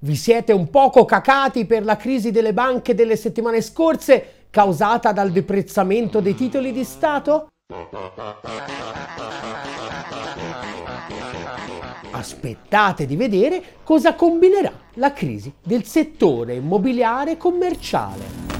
Vi siete un poco cacati per la crisi delle banche delle settimane scorse causata dal deprezzamento dei titoli di Stato? Aspettate di vedere cosa combinerà la crisi del settore immobiliare commerciale.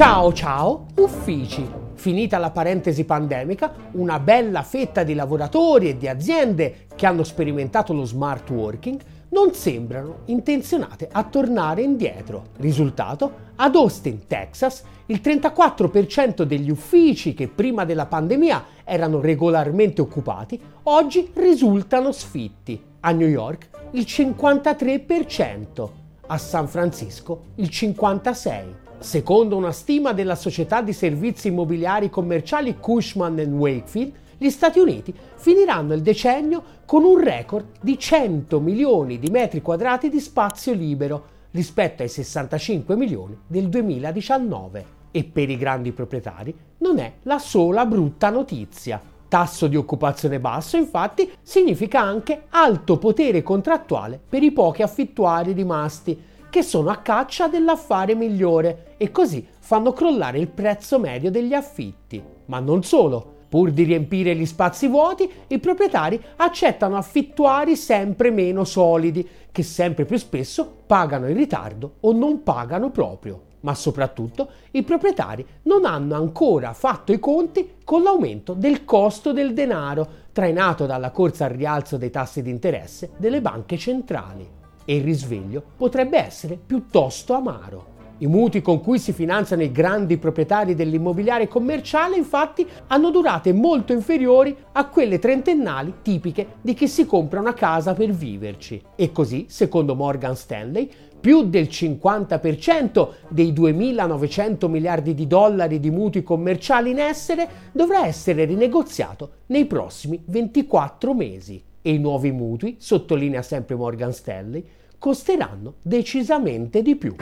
Ciao ciao, uffici. Finita la parentesi pandemica, una bella fetta di lavoratori e di aziende che hanno sperimentato lo smart working non sembrano intenzionate a tornare indietro. Risultato? Ad Austin, Texas, il 34% degli uffici che prima della pandemia erano regolarmente occupati, oggi risultano sfitti. A New York il 53%, a San Francisco il 56%. Secondo una stima della società di servizi immobiliari commerciali Cushman Wakefield, gli Stati Uniti finiranno il decennio con un record di 100 milioni di metri quadrati di spazio libero rispetto ai 65 milioni del 2019. E per i grandi proprietari non è la sola brutta notizia. Tasso di occupazione basso, infatti, significa anche alto potere contrattuale per i pochi affittuari rimasti, che sono a caccia dell'affare migliore e così fanno crollare il prezzo medio degli affitti. Ma non solo. Pur di riempire gli spazi vuoti, i proprietari accettano affittuari sempre meno solidi, che sempre più spesso pagano in ritardo o non pagano proprio. Ma soprattutto i proprietari non hanno ancora fatto i conti con l'aumento del costo del denaro, trainato dalla corsa al rialzo dei tassi di interesse delle banche centrali e il risveglio potrebbe essere piuttosto amaro. I mutui con cui si finanziano i grandi proprietari dell'immobiliare commerciale infatti hanno durate molto inferiori a quelle trentennali tipiche di chi si compra una casa per viverci. E così, secondo Morgan Stanley, più del 50% dei 2.900 miliardi di dollari di mutui commerciali in essere dovrà essere rinegoziato nei prossimi 24 mesi. E i nuovi mutui, sottolinea sempre Morgan Stanley, costeranno decisamente di più.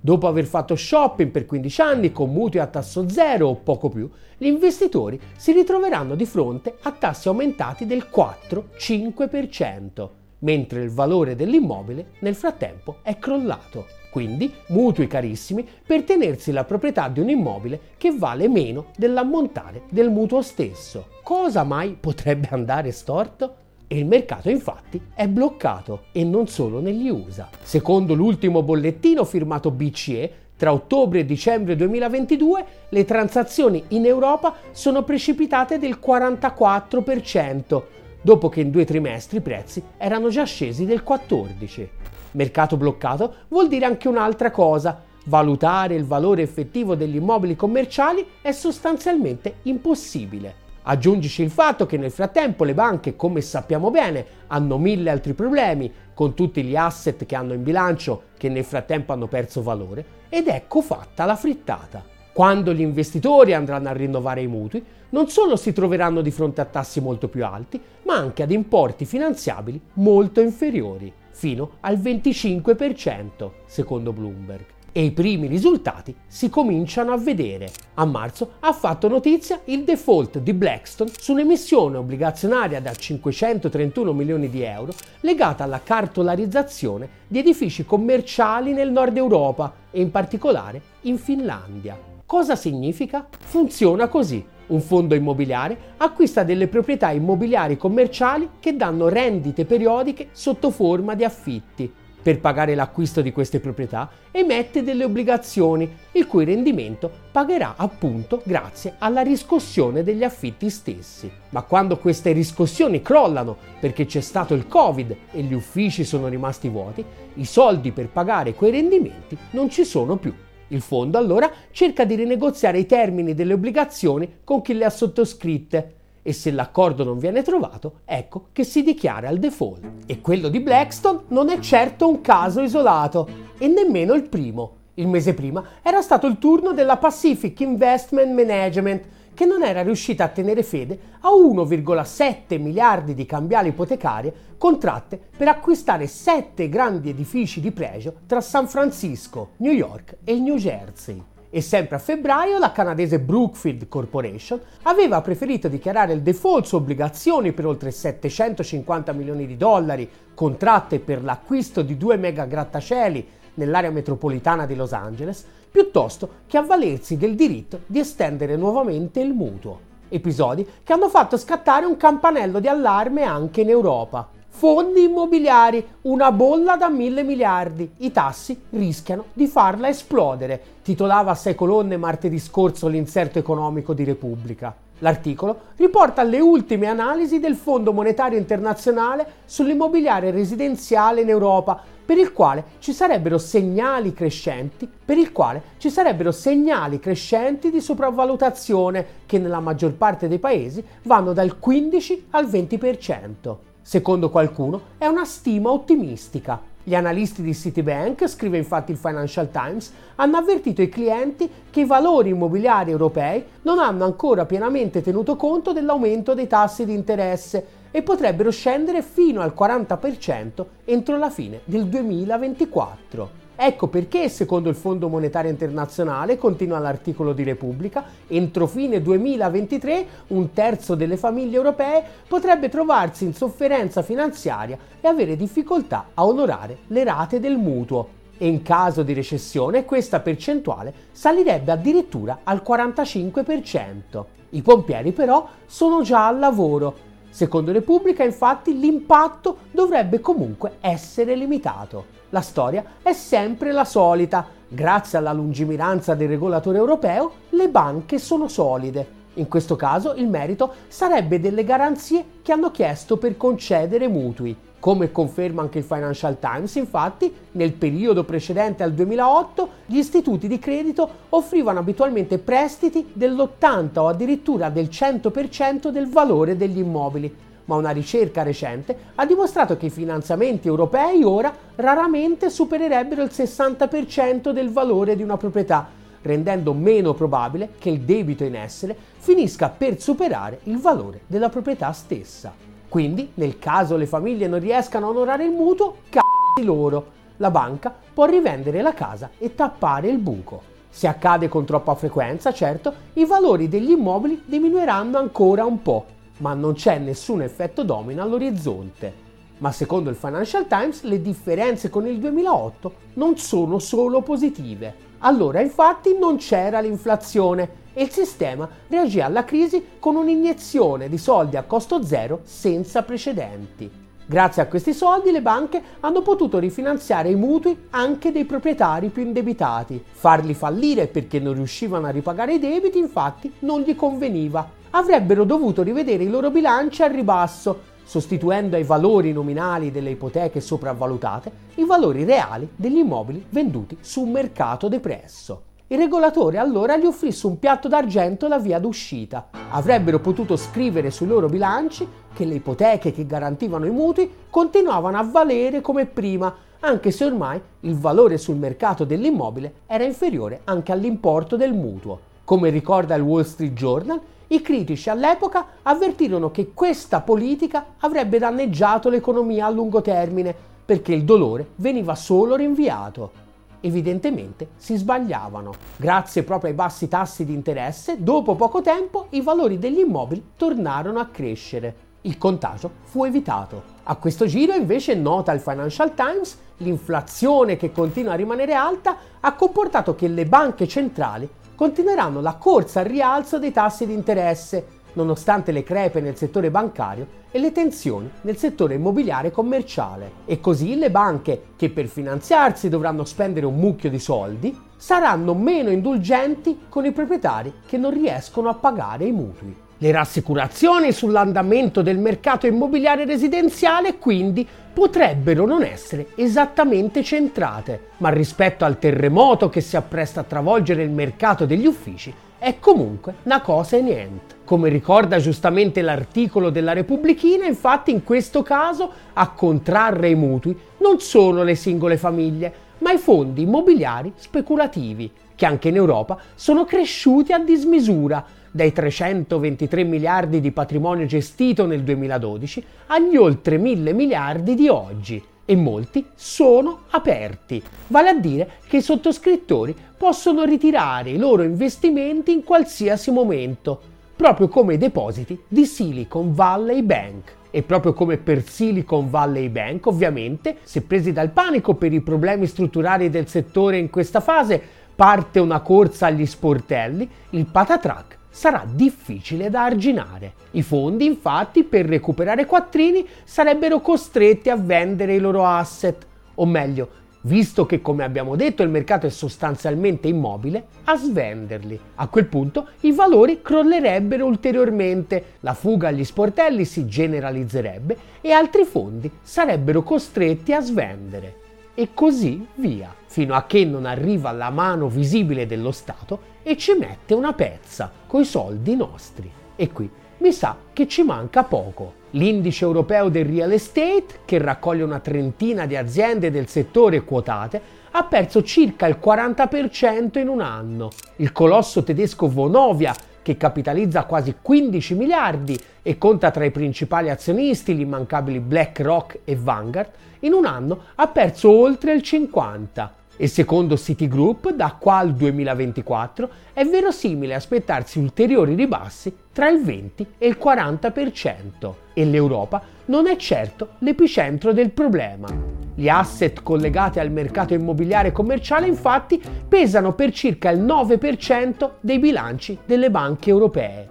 Dopo aver fatto shopping per 15 anni con mutui a tasso zero o poco più, gli investitori si ritroveranno di fronte a tassi aumentati del 4-5%, mentre il valore dell'immobile nel frattempo è crollato. Quindi mutui carissimi per tenersi la proprietà di un immobile che vale meno dell'ammontare del mutuo stesso. Cosa mai potrebbe andare storto? E il mercato infatti è bloccato e non solo negli USA. Secondo l'ultimo bollettino firmato BCE, tra ottobre e dicembre 2022 le transazioni in Europa sono precipitate del 44%, dopo che in due trimestri i prezzi erano già scesi del 14%. Mercato bloccato vuol dire anche un'altra cosa. Valutare il valore effettivo degli immobili commerciali è sostanzialmente impossibile. Aggiungici il fatto che nel frattempo le banche, come sappiamo bene, hanno mille altri problemi con tutti gli asset che hanno in bilancio che nel frattempo hanno perso valore ed ecco fatta la frittata. Quando gli investitori andranno a rinnovare i mutui, non solo si troveranno di fronte a tassi molto più alti, ma anche ad importi finanziabili molto inferiori, fino al 25% secondo Bloomberg e i primi risultati si cominciano a vedere. A marzo ha fatto notizia il default di Blackstone su un'emissione obbligazionaria da 531 milioni di euro legata alla cartolarizzazione di edifici commerciali nel nord Europa e in particolare in Finlandia. Cosa significa? Funziona così. Un fondo immobiliare acquista delle proprietà immobiliari commerciali che danno rendite periodiche sotto forma di affitti per pagare l'acquisto di queste proprietà emette delle obbligazioni, il cui rendimento pagherà appunto grazie alla riscossione degli affitti stessi. Ma quando queste riscossioni crollano perché c'è stato il Covid e gli uffici sono rimasti vuoti, i soldi per pagare quei rendimenti non ci sono più. Il fondo allora cerca di rinegoziare i termini delle obbligazioni con chi le ha sottoscritte e se l'accordo non viene trovato, ecco che si dichiara il default. E quello di Blackstone non è certo un caso isolato, e nemmeno il primo. Il mese prima era stato il turno della Pacific Investment Management, che non era riuscita a tenere fede a 1,7 miliardi di cambiali ipotecarie contratte per acquistare sette grandi edifici di pregio tra San Francisco, New York e il New Jersey. E sempre a febbraio la canadese Brookfield Corporation aveva preferito dichiarare il default su obbligazioni per oltre 750 milioni di dollari contratte per l'acquisto di due mega grattacieli nell'area metropolitana di Los Angeles, piuttosto che avvalersi del diritto di estendere nuovamente il mutuo. Episodi che hanno fatto scattare un campanello di allarme anche in Europa. Fondi immobiliari, una bolla da mille miliardi. I tassi rischiano di farla esplodere, titolava a sei colonne martedì scorso l'inserto economico di Repubblica. L'articolo riporta le ultime analisi del Fondo Monetario Internazionale sull'immobiliare residenziale in Europa, per il quale ci sarebbero segnali crescenti, per il quale ci sarebbero segnali crescenti di sopravvalutazione che nella maggior parte dei paesi vanno dal 15 al 20%. Secondo qualcuno è una stima ottimistica. Gli analisti di Citibank, scrive infatti il Financial Times, hanno avvertito i clienti che i valori immobiliari europei non hanno ancora pienamente tenuto conto dell'aumento dei tassi di interesse e potrebbero scendere fino al 40% entro la fine del 2024. Ecco perché, secondo il Fondo Monetario Internazionale, continua l'articolo di Repubblica, entro fine 2023 un terzo delle famiglie europee potrebbe trovarsi in sofferenza finanziaria e avere difficoltà a onorare le rate del mutuo. E in caso di recessione questa percentuale salirebbe addirittura al 45%. I pompieri però sono già al lavoro. Secondo Repubblica, infatti, l'impatto dovrebbe comunque essere limitato. La storia è sempre la solita. Grazie alla lungimiranza del regolatore europeo, le banche sono solide. In questo caso il merito sarebbe delle garanzie che hanno chiesto per concedere mutui. Come conferma anche il Financial Times, infatti, nel periodo precedente al 2008 gli istituti di credito offrivano abitualmente prestiti dell'80 o addirittura del 100% del valore degli immobili, ma una ricerca recente ha dimostrato che i finanziamenti europei ora raramente supererebbero il 60% del valore di una proprietà, rendendo meno probabile che il debito in essere finisca per superare il valore della proprietà stessa. Quindi, nel caso le famiglie non riescano a onorare il mutuo, c***i loro. La banca può rivendere la casa e tappare il buco. Se accade con troppa frequenza, certo, i valori degli immobili diminuiranno ancora un po', ma non c'è nessun effetto domino all'orizzonte. Ma secondo il Financial Times le differenze con il 2008 non sono solo positive. Allora infatti non c'era l'inflazione e il sistema reagì alla crisi con un'iniezione di soldi a costo zero senza precedenti. Grazie a questi soldi le banche hanno potuto rifinanziare i mutui anche dei proprietari più indebitati. Farli fallire perché non riuscivano a ripagare i debiti infatti non gli conveniva avrebbero dovuto rivedere i loro bilanci al ribasso, sostituendo ai valori nominali delle ipoteche sopravvalutate i valori reali degli immobili venduti su un mercato depresso. Il regolatore allora gli offrì su un piatto d'argento la via d'uscita. Avrebbero potuto scrivere sui loro bilanci che le ipoteche che garantivano i mutui continuavano a valere come prima, anche se ormai il valore sul mercato dell'immobile era inferiore anche all'importo del mutuo. Come ricorda il Wall Street Journal, i critici all'epoca avvertirono che questa politica avrebbe danneggiato l'economia a lungo termine perché il dolore veniva solo rinviato. Evidentemente si sbagliavano. Grazie proprio ai bassi tassi di interesse, dopo poco tempo i valori degli immobili tornarono a crescere. Il contagio fu evitato. A questo giro invece, nota il Financial Times, l'inflazione che continua a rimanere alta ha comportato che le banche centrali continueranno la corsa al rialzo dei tassi di interesse, nonostante le crepe nel settore bancario e le tensioni nel settore immobiliare commerciale. E così le banche, che per finanziarsi dovranno spendere un mucchio di soldi, saranno meno indulgenti con i proprietari che non riescono a pagare i mutui. Le rassicurazioni sull'andamento del mercato immobiliare residenziale quindi potrebbero non essere esattamente centrate, ma rispetto al terremoto che si appresta a travolgere il mercato degli uffici è comunque una cosa e niente. Come ricorda giustamente l'articolo della Repubblichina, infatti in questo caso a contrarre i mutui non sono le singole famiglie, ma i fondi immobiliari speculativi, che anche in Europa sono cresciuti a dismisura, dai 323 miliardi di patrimonio gestito nel 2012 agli oltre 1000 miliardi di oggi e molti sono aperti, vale a dire che i sottoscrittori possono ritirare i loro investimenti in qualsiasi momento, proprio come i depositi di Silicon Valley Bank. E proprio come per Silicon Valley Bank, ovviamente, se presi dal panico per i problemi strutturali del settore in questa fase, parte una corsa agli sportelli, il patatrack sarà difficile da arginare. I fondi, infatti, per recuperare quattrini sarebbero costretti a vendere i loro asset, o meglio, visto che come abbiamo detto il mercato è sostanzialmente immobile, a svenderli. A quel punto i valori crollerebbero ulteriormente, la fuga agli sportelli si generalizzerebbe e altri fondi sarebbero costretti a svendere. E così via, fino a che non arriva la mano visibile dello Stato e ci mette una pezza coi soldi nostri. E qui mi sa che ci manca poco. L'indice europeo del real estate, che raccoglie una trentina di aziende del settore quotate, ha perso circa il 40% in un anno. Il colosso tedesco Vonovia, che capitalizza quasi 15 miliardi e conta tra i principali azionisti gli immancabili BlackRock e Vanguard, in un anno ha perso oltre il 50% e secondo Citigroup da qua al 2024 è verosimile aspettarsi ulteriori ribassi tra il 20 e il 40% e l'Europa non è certo l'epicentro del problema. Gli asset collegati al mercato immobiliare commerciale infatti pesano per circa il 9% dei bilanci delle banche europee.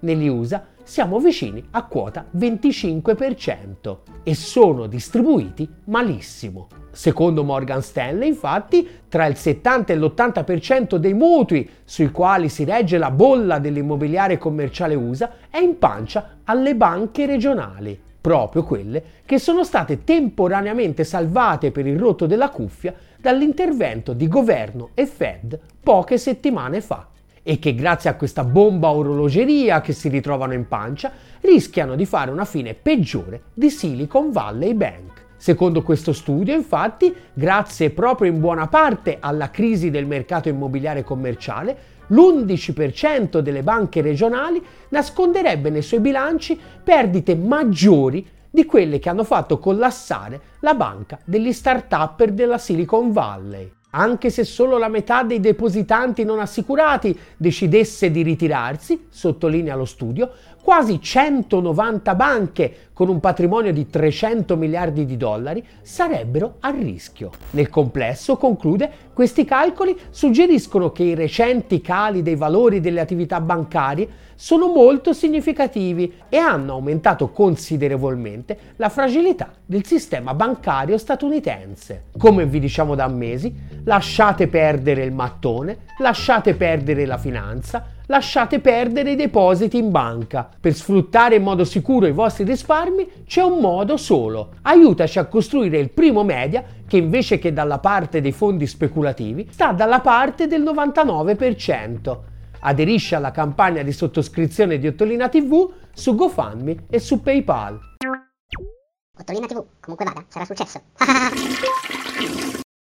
Negli USA siamo vicini a quota 25% e sono distribuiti malissimo. Secondo Morgan Stanley, infatti, tra il 70 e l'80% dei mutui sui quali si regge la bolla dell'immobiliare commerciale USA è in pancia alle banche regionali, proprio quelle che sono state temporaneamente salvate per il rotto della cuffia dall'intervento di governo e Fed poche settimane fa e che grazie a questa bomba orologeria che si ritrovano in pancia rischiano di fare una fine peggiore di Silicon Valley Bank. Secondo questo studio, infatti, grazie proprio in buona parte alla crisi del mercato immobiliare commerciale, l'11% delle banche regionali nasconderebbe nei suoi bilanci perdite maggiori di quelle che hanno fatto collassare la banca degli start-upper della Silicon Valley anche se solo la metà dei depositanti non assicurati decidesse di ritirarsi, sottolinea lo studio, quasi 190 banche con un patrimonio di 300 miliardi di dollari sarebbero a rischio. Nel complesso, conclude, questi calcoli suggeriscono che i recenti cali dei valori delle attività bancarie sono molto significativi e hanno aumentato considerevolmente la fragilità del sistema bancario statunitense. Come vi diciamo da mesi, lasciate perdere il mattone, lasciate perdere la finanza, lasciate perdere i depositi in banca. Per sfruttare in modo sicuro i vostri risparmi c'è un modo solo. Aiutaci a costruire il primo media che invece che dalla parte dei fondi speculativi sta dalla parte del 99%. Aderisci alla campagna di sottoscrizione di Ottolina TV su GoFundMe e su PayPal. Ottolina TV, comunque vada, sarà successo.